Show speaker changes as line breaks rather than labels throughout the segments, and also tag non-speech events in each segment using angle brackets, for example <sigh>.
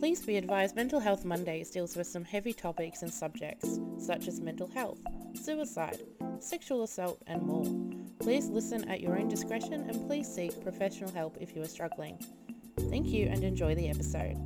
Please be advised Mental Health Mondays deals with some heavy topics and subjects, such as mental health, suicide, sexual assault, and more. Please listen at your own discretion and please seek professional help if you are struggling. Thank you and enjoy the episode.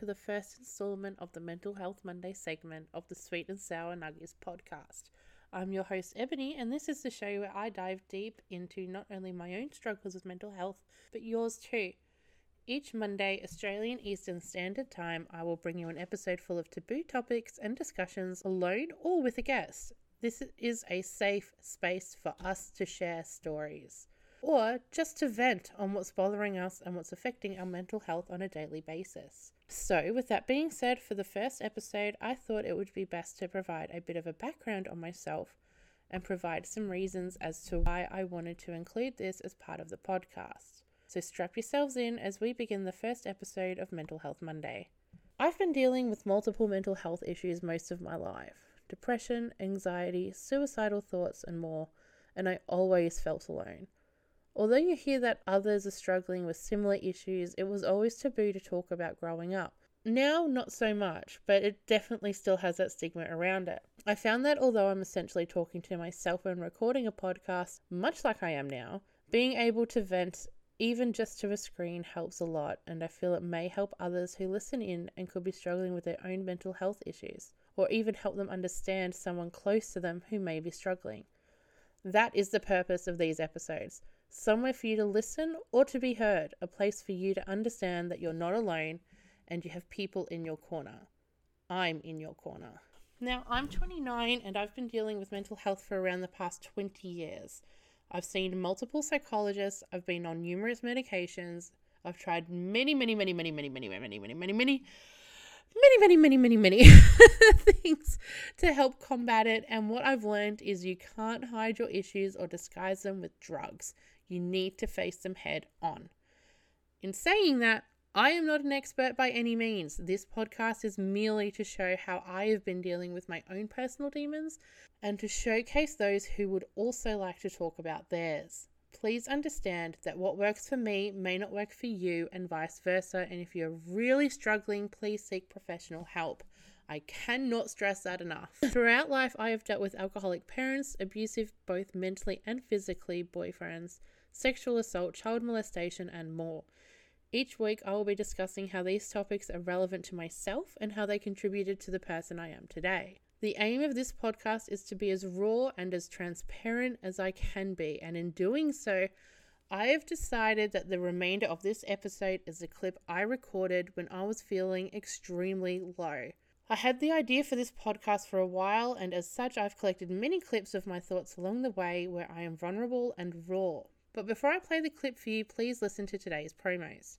To the first installment of the Mental Health Monday segment of the Sweet and Sour Nuggies podcast. I'm your host, Ebony, and this is the show where I dive deep into not only my own struggles with mental health, but yours too. Each Monday, Australian Eastern Standard Time, I will bring you an episode full of taboo topics and discussions alone or with a guest. This is a safe space for us to share stories or just to vent on what's bothering us and what's affecting our mental health on a daily basis. So, with that being said, for the first episode, I thought it would be best to provide a bit of a background on myself and provide some reasons as to why I wanted to include this as part of the podcast. So, strap yourselves in as we begin the first episode of Mental Health Monday. I've been dealing with multiple mental health issues most of my life depression, anxiety, suicidal thoughts, and more, and I always felt alone. Although you hear that others are struggling with similar issues, it was always taboo to talk about growing up. Now, not so much, but it definitely still has that stigma around it. I found that although I'm essentially talking to myself when recording a podcast, much like I am now, being able to vent even just to a screen helps a lot, and I feel it may help others who listen in and could be struggling with their own mental health issues, or even help them understand someone close to them who may be struggling. That is the purpose of these episodes somewhere for you to listen or to be heard, a place for you to understand that you're not alone and you have people in your corner. I'm in your corner. Now, I'm 29 and I've been dealing with mental health for around the past 20 years. I've seen multiple psychologists, I've been on numerous medications, I've tried many, many, many, many, many, many, many, many, many, many, many, many, many, many, many many things to help combat it. And what I've learned is you can't hide your issues or disguise them with drugs. You need to face them head on. In saying that, I am not an expert by any means. This podcast is merely to show how I have been dealing with my own personal demons and to showcase those who would also like to talk about theirs. Please understand that what works for me may not work for you, and vice versa. And if you're really struggling, please seek professional help. I cannot stress that enough. Throughout life, I have dealt with alcoholic parents, abusive both mentally and physically boyfriends, sexual assault, child molestation, and more. Each week, I will be discussing how these topics are relevant to myself and how they contributed to the person I am today. The aim of this podcast is to be as raw and as transparent as I can be, and in doing so, I have decided that the remainder of this episode is a clip I recorded when I was feeling extremely low. I had the idea for this podcast for a while, and as such, I've collected many clips of my thoughts along the way where I am vulnerable and raw. But before I play the clip for you, please listen to today's promos.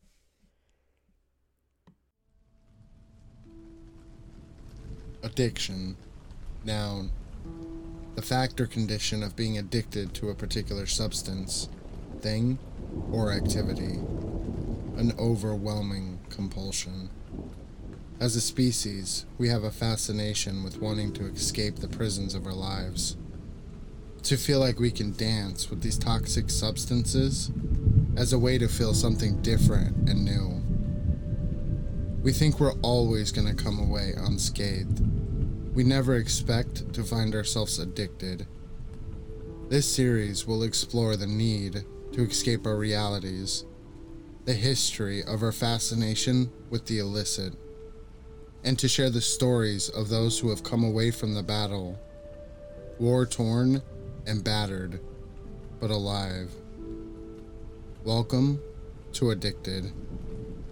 Addiction. Noun. The fact or condition of being addicted to a particular substance, thing, or activity. An overwhelming compulsion. As a species, we have a fascination with wanting to escape the prisons of our lives to feel like we can dance with these toxic substances as a way to feel something different and new. We think we're always going to come away unscathed. We never expect to find ourselves addicted. This series will explore the need to escape our realities, the history of our fascination with the illicit, and to share the stories of those who have come away from the battle, war torn and battered, but alive. Welcome to Addicted,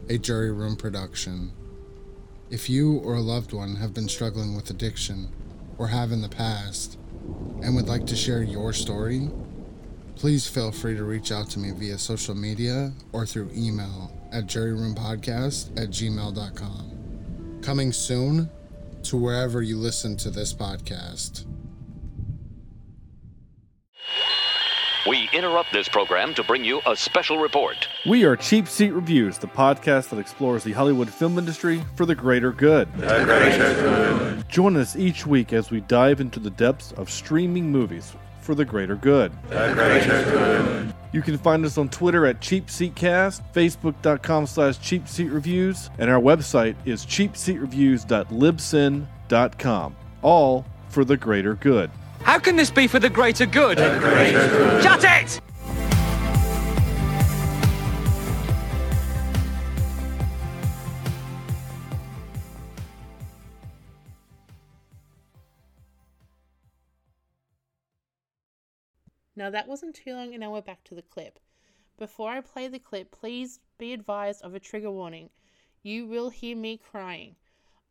a jury room production. If you or a loved one have been struggling with addiction, or have in the past, and would like to share your story, please feel free to reach out to me via social media or through email at juryroompodcast at gmail.com. Coming soon to wherever you listen to this podcast.
We interrupt this program to bring you a special report.
We are Cheap Seat Reviews, the podcast that explores the Hollywood film industry for the greater good. The greater good. Join us each week as we dive into the depths of streaming movies for the greater good. The greater good. You can find us on Twitter at CheapSeatCast, Facebook.com slash CheapSeatReviews, and our website is CheapSeatReviews.libsyn.com. All for the greater good.
How can this be for the greater good? The greater good. Shut it!
Now that wasn't too long and now we're back to the clip. Before I play the clip, please be advised of a trigger warning. You will hear me crying.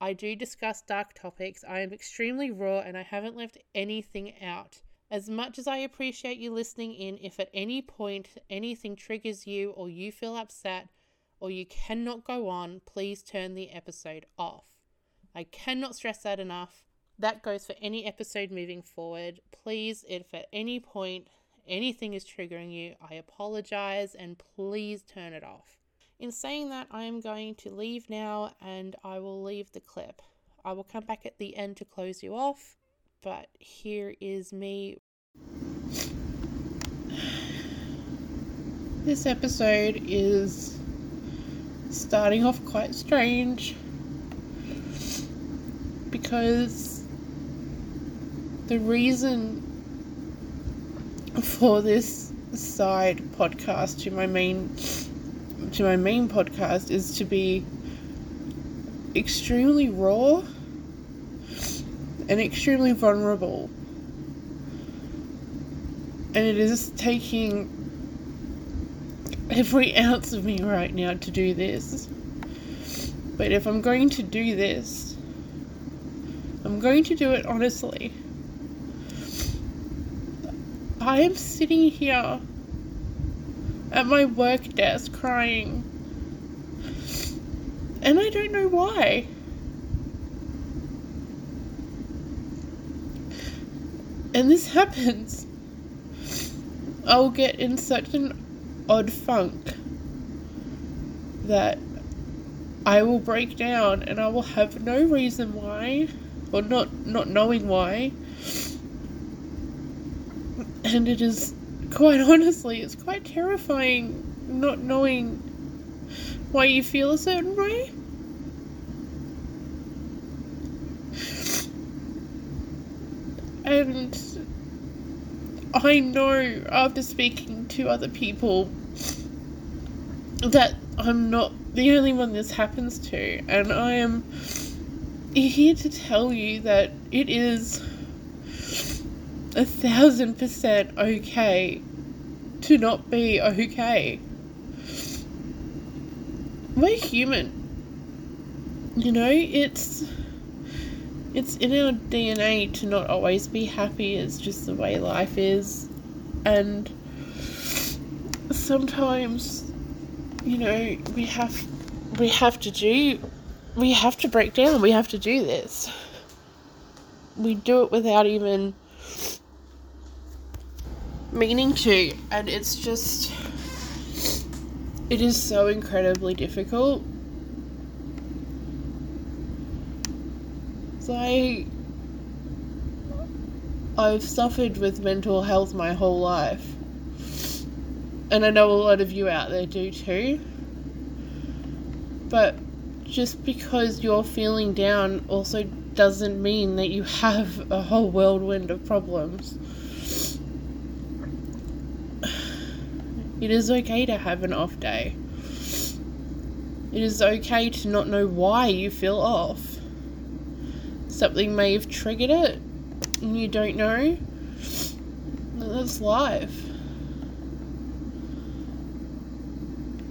I do discuss dark topics. I am extremely raw and I haven't left anything out. As much as I appreciate you listening in, if at any point anything triggers you or you feel upset or you cannot go on, please turn the episode off. I cannot stress that enough. That goes for any episode moving forward. Please, if at any point anything is triggering you, I apologize and please turn it off. In saying that, I am going to leave now and I will leave the clip. I will come back at the end to close you off, but here is me. This episode is starting off quite strange because the reason for this side podcast to my main to my main podcast is to be extremely raw and extremely vulnerable. And it is taking every <laughs> ounce of me right now to do this. But if I'm going to do this, I'm going to do it honestly. I am sitting here at my work desk crying. And I don't know why. And this <laughs> happens. I'll get in such an odd funk that I will break down and I will have no reason why or not not knowing why. And it is quite honestly, it's quite terrifying not knowing why you feel a certain way. And I know after speaking to other people that I'm not the only one this happens to, and I am here to tell you that it is a thousand percent okay to not be okay. We're human. You know, it's it's in our DNA to not always be happy. It's just the way life is. And sometimes, you know, we have we have to do we have to break down. We have to do this. We do it without even meaning to, and it's just. It is so incredibly difficult. So I. I've suffered with mental health my whole life. And I know a lot of you out there do too. But just because you're feeling down also doesn't mean that you have a whole whirlwind of problems. It is okay to have an off day. It is okay to not know why you feel off. Something may have triggered it and you don't know. That's life.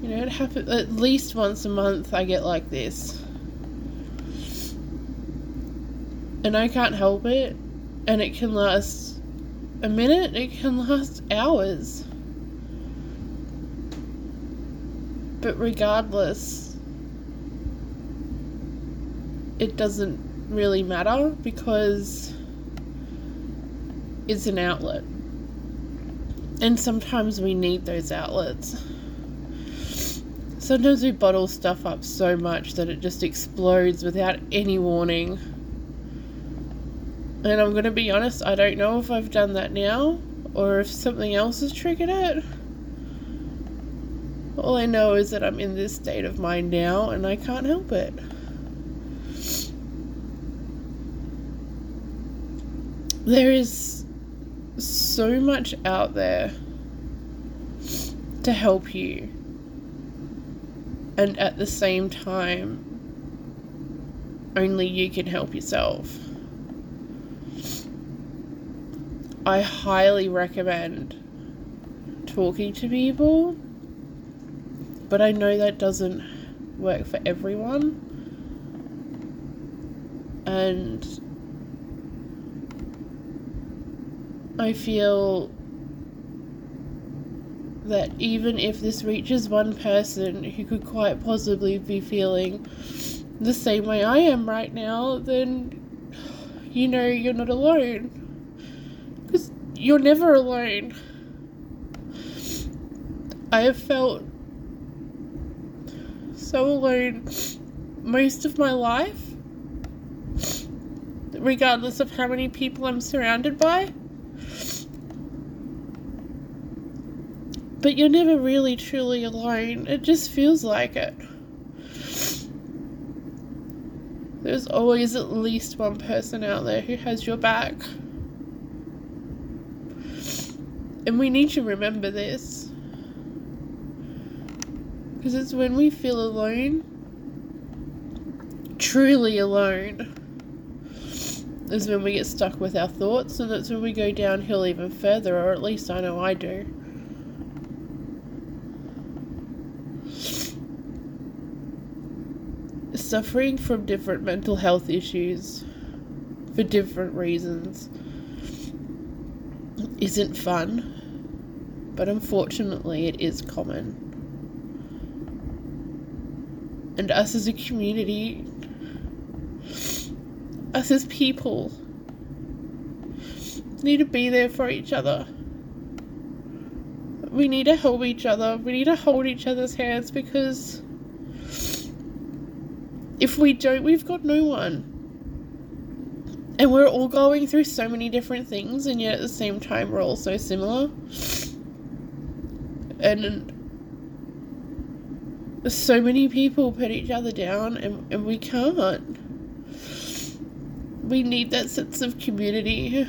You know, it happens at least once a month I get like this. And I can't help it. And it can last a minute, it can last hours. But regardless, it doesn't really matter because it's an outlet. And sometimes we need those outlets. Sometimes we bottle stuff up so much that it just explodes without any warning. And I'm going to be honest, I don't know if I've done that now or if something else has triggered it. All I know is that I'm in this state of mind now and I can't help it. There is so much out there to help you, and at the same time, only you can help yourself. I highly recommend talking to people, but I know that doesn't work for everyone. And I feel that even if this reaches one person who could quite possibly be feeling the same way I am right now, then you know you're not alone. Because you're never alone. I have felt so alone most of my life, regardless of how many people I'm surrounded by. But you're never really truly alone. It just feels like it. There's always at least one person out there who has your back. And we need to remember this. Because it's when we feel alone, truly alone, is when we get stuck with our thoughts, and that's when we go downhill even further, or at least I know I do. suffering from different mental health issues for different reasons isn't fun, but unfortunately, it is common. And us as a community, us as people, need to be there for each other. We need to help each other. We need to hold each other's hands because if we don't, we've got no one. And we're all going through so many different things, and yet at the same time, we're all so similar. And so many people put each other down, and, and we can't. We need that sense of community.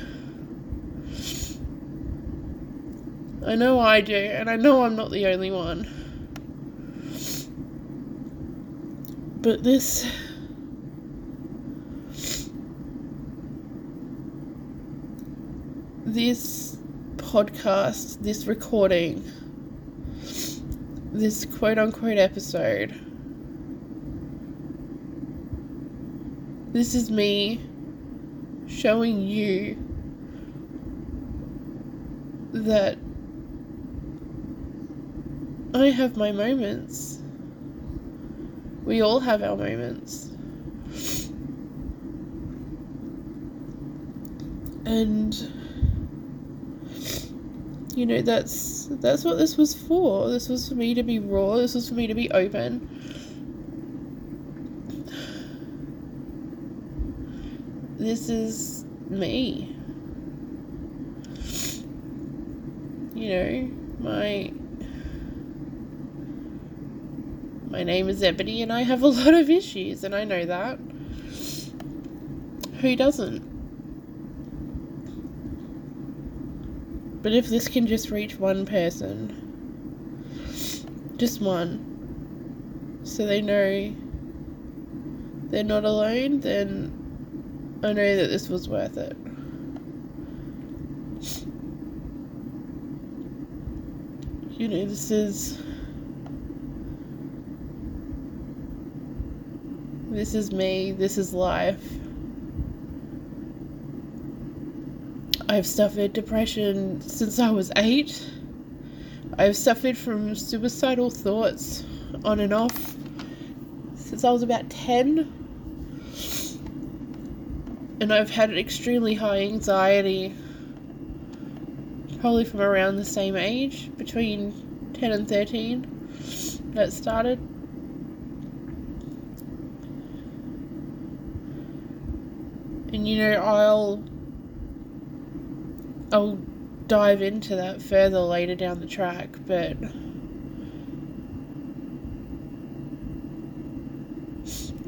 I know I do, and I know I'm not the only one. But this. This podcast, this recording, this quote unquote episode, this is me showing you that I have my moments. We all have our moments. And you know that's that's what this was for. This was for me to be raw. This was for me to be open. This is me. You know, my my name is Ebony and I have a lot of issues and I know that. Who doesn't? But if this can just reach one person, just one, so they know they're not alone, then I know that this was worth it. You know, this is. This is me, this is life. I've suffered depression since I was eight. I've suffered from suicidal thoughts on and off since I was about 10. And I've had extremely high anxiety probably from around the same age, between 10 and 13, that started. And you know, I'll I'll dive into that further later down the track, but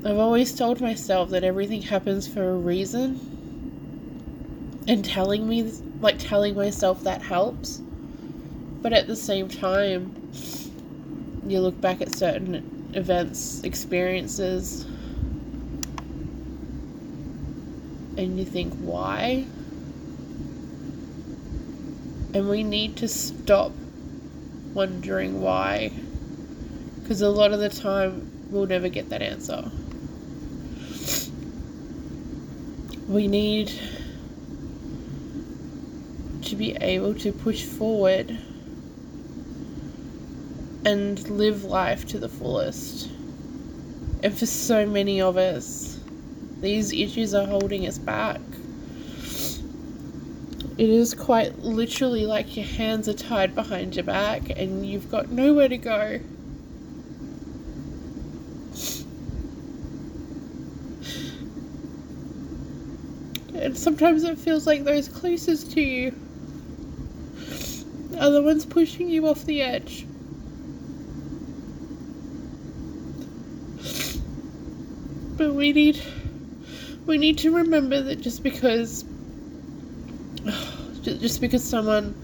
I've always told myself that everything happens for a reason. And telling me, like, telling myself that helps. But at the same time, you look back at certain events, experiences, and you think, why? And we need to stop wondering why. Because a lot of the time, we'll never get that answer. We need to be able to push forward and live life to the fullest. And for so many of us, these issues are holding us back. It is quite literally like your hands are tied behind your back and you've got nowhere to go. And sometimes it feels like those closest to you are the ones pushing you off the edge. But we need we need to remember that just because just because someone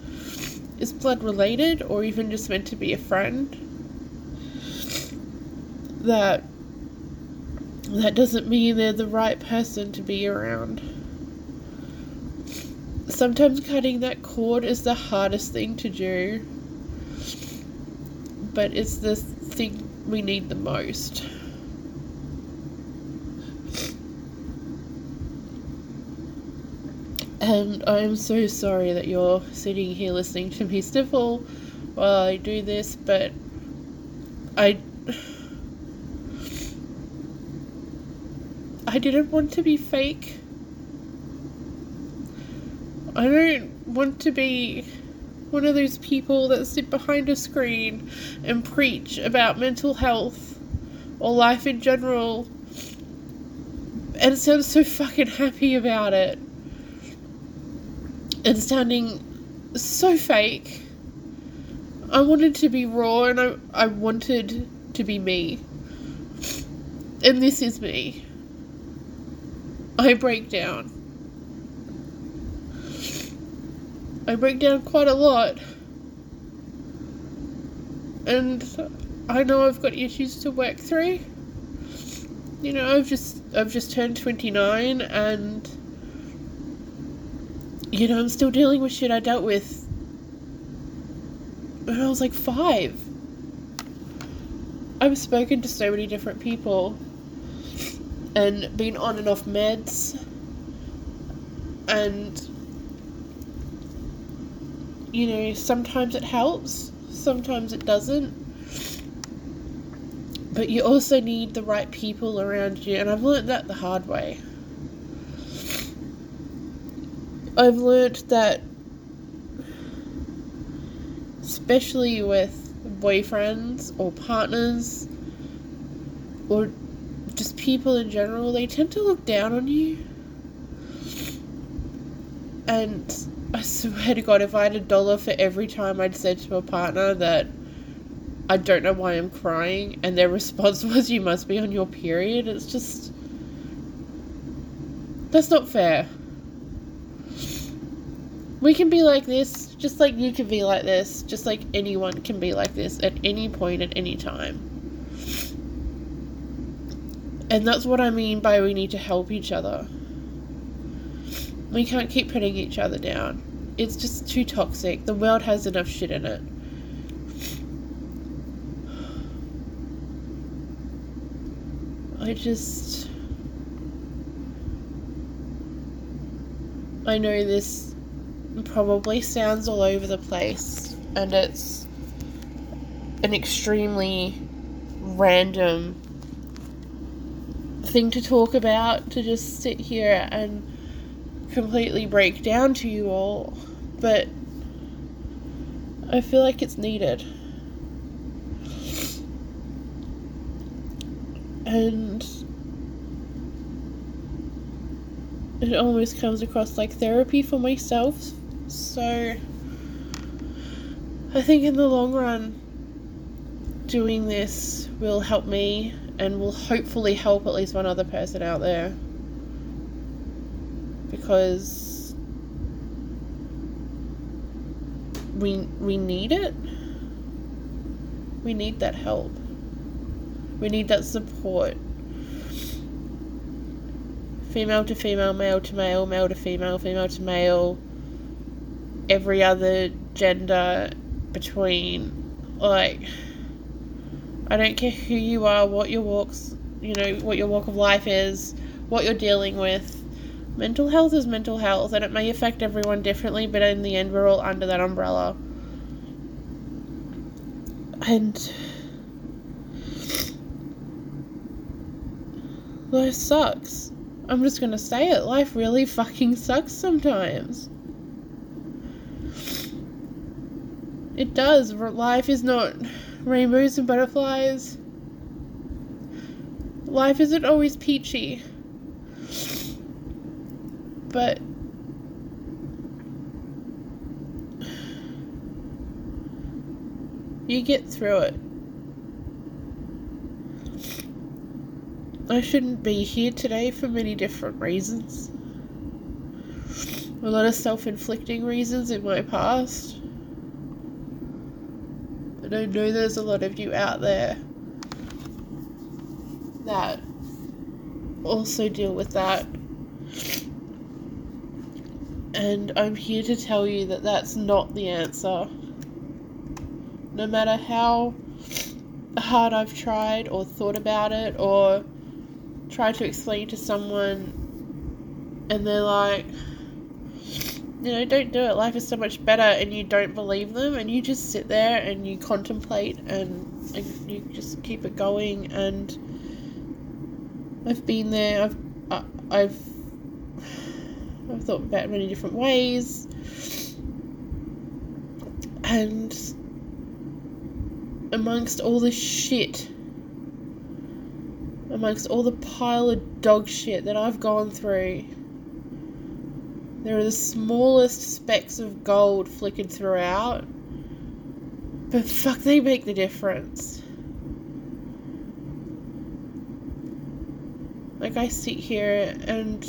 is blood related or even just meant to be a friend that that doesn't mean they're the right person to be around. Sometimes cutting that cord is the hardest thing to do, but it's the thing we need the most. And I'm so sorry that you're sitting here listening to me sniffle while I do this, but I. I didn't want to be fake. I don't want to be one of those people that sit behind a screen and preach about mental health or life in general and sound so fucking happy about it and sounding so fake. I wanted to be raw and I, I wanted to be me. And this is me. I break down. I break down quite a lot. And I know I've got issues to work through. You know, I've just I've just turned 29 and you know, I'm still dealing with shit I dealt with when I was like 5. I've spoken to so many different people and been on and off meds and you know sometimes it helps sometimes it doesn't but you also need the right people around you and i've learned that the hard way i've learned that especially with boyfriends or partners or just people in general, they tend to look down on you. And I swear to God, if I had a dollar for every time I'd said to a partner that I don't know why I'm crying, and their <laughs> response was, You must be on your period, it's just. That's not fair. We can be like this, just like you can be like this, just like anyone can be like this at any point at any time. And that's what I mean by we need to help each other. We can't keep putting each other down. It's just too toxic. The world has enough shit in it. I just. I know this probably sounds all over the place, and it's an extremely random thing to talk about to just sit here and completely break down to you all. But I feel like it's needed. And it almost comes across like therapy for myself. So I think in the long run, doing this will help me and will hopefully help at least one other person out there. Because we we need it. We need that help. We need that support. Female to female, male to male, male to female, female to male, every other gender between like I don't care who you are, what your walks, you know, what your walk of life is, what you're dealing with. Mental health is mental health, and it may affect everyone differently, but in the end, we're all under that umbrella. And life sucks. I'm just gonna say it. Life really fucking sucks sometimes. It does. Life is not rainbows and butterflies. Life isn't always peachy. But you get through it. I shouldn't be here today for many different reasons. A lot of self inflicting reasons in my past. And I know there's a lot of you out there that also deal with that. And I'm here to tell you that that's not the answer. No matter how hard I've tried or thought about it or tried to explain to someone and they're like, you know, don't do it. Life is so much better, and you don't believe them, and you just sit there and you contemplate and, and you just keep it going. And I've been there. I've I've I've thought about many different ways, and amongst all the shit, amongst all the pile of dog shit that I've gone through there are the smallest specks of gold flickered throughout. But fuck, they make the difference. Like, I sit here and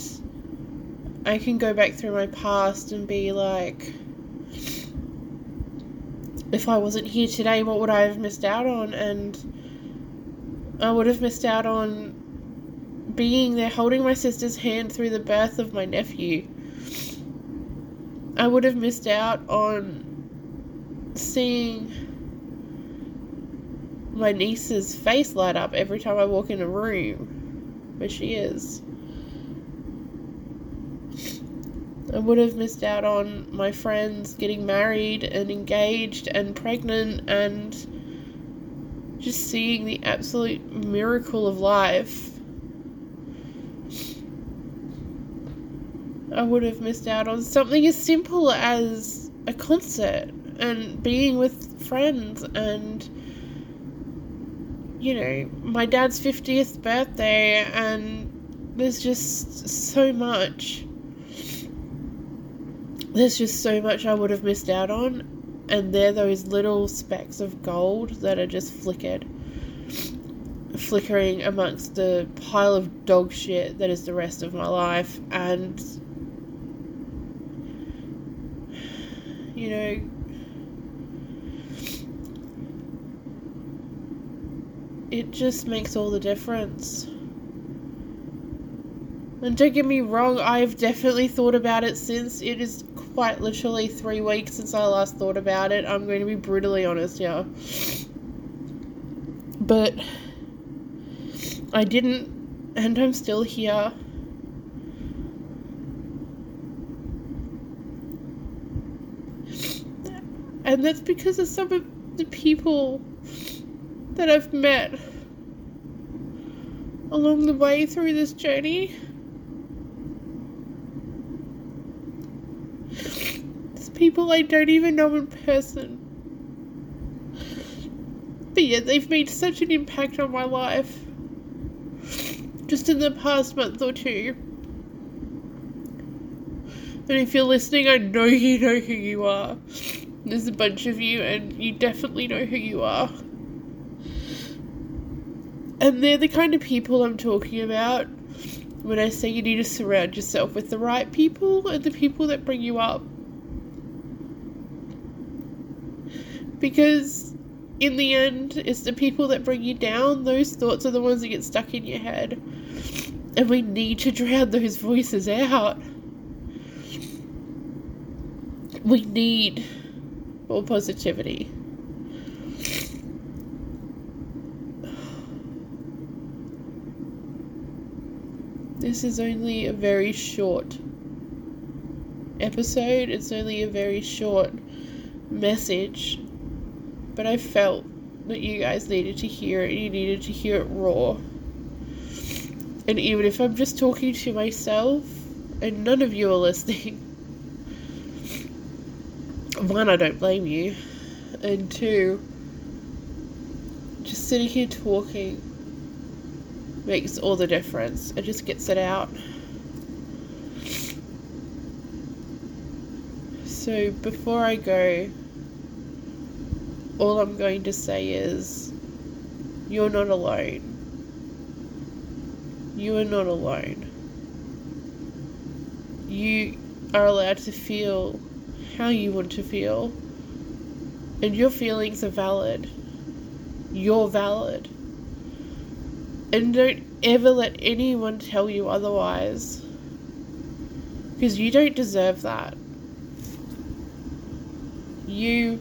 I can go back through my past and be like, if I wasn't here today, what would I have missed out on? And I would have missed out on being there holding my sister's hand through the birth of my nephew. I would have missed out on seeing my niece's face light up every time I walk in a room where she is. I would have missed out on my friends getting married and engaged and pregnant and just seeing the absolute miracle of life I would have missed out on something as simple as a concert and being with friends and you know my dad's 50th birthday and there's just so much there's just so much I would have missed out on and they're those little specks of gold that are just flickered flickering amongst the pile of dog shit that is the rest of my life and you know, it just makes all the difference. And don't get me wrong, I've definitely thought about it since. It is quite literally three weeks since I last thought about it. I'm going to be brutally honest here. But I didn't, and I'm still here. And that's because of some of the people that I've met along the way through this journey. It's people I don't even know in person. But yeah, they've made such an impact on my life. Just in the past month or two. And if you're listening, I know you know who you are. There's a bunch of you, and you definitely know who you are. And they're the kind of people I'm talking about when I say you need to surround yourself with the right people and the people that bring you up. Because in the end, it's the people that bring you down, those thoughts are the ones that get stuck in your head. And we need to drown those voices out. We need more positivity. This is only a very short episode, it's only a very short message, but I felt that you guys needed to hear it, you needed to hear it raw. And even if I'm just talking to myself and none of you are listening, one, I don't blame you, and two, just sitting here talking makes all the difference. It just gets it out. So before I go, all I'm going to say is you're not alone. You are not alone. You are allowed to feel how you want to feel, and your feelings are valid. You're valid. And don't ever let anyone tell you otherwise. Because you don't deserve that. You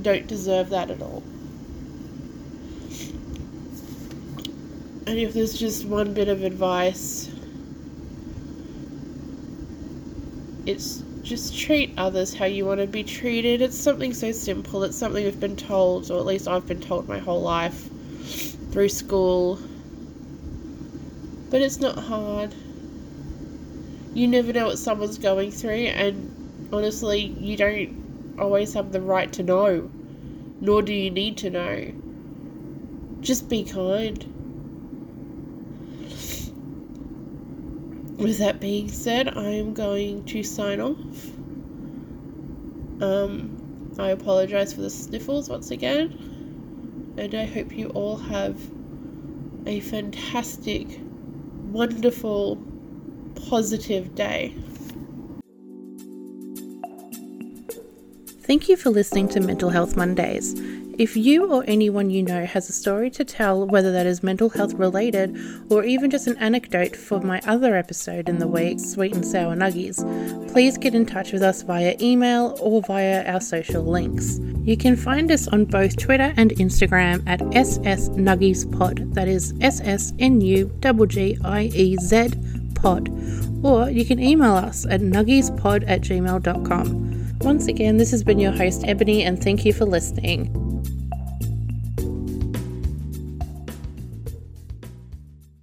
don't deserve that at all. And if there's just one bit of advice, it's just treat others how you want to be treated. It's something so simple. It's something we've been told, or at least I've been told my whole life through school, but it's not hard. You never know what someone's going through, and honestly, you don't always have the right to know, nor do you need to know. Just be kind. With that being said, I am going to sign off. Um, I apologize for the sniffles once again, and I hope you all have a fantastic wonderful, positive day. Thank you for listening to Mental Health Mondays. If you or anyone you know has a story to tell, whether that is mental health related or even just an anecdote for my other episode in the week, Sweet and Sour Nuggies, please get in touch with us via email or via our social links. You can find us on both Twitter and Instagram at SS Nuggiez Pod. That is S S N U G G I E Z Pod. Or you can email us at nuggiezpod at gmail.com. Once again, this has been your host, Ebony, and thank you for listening.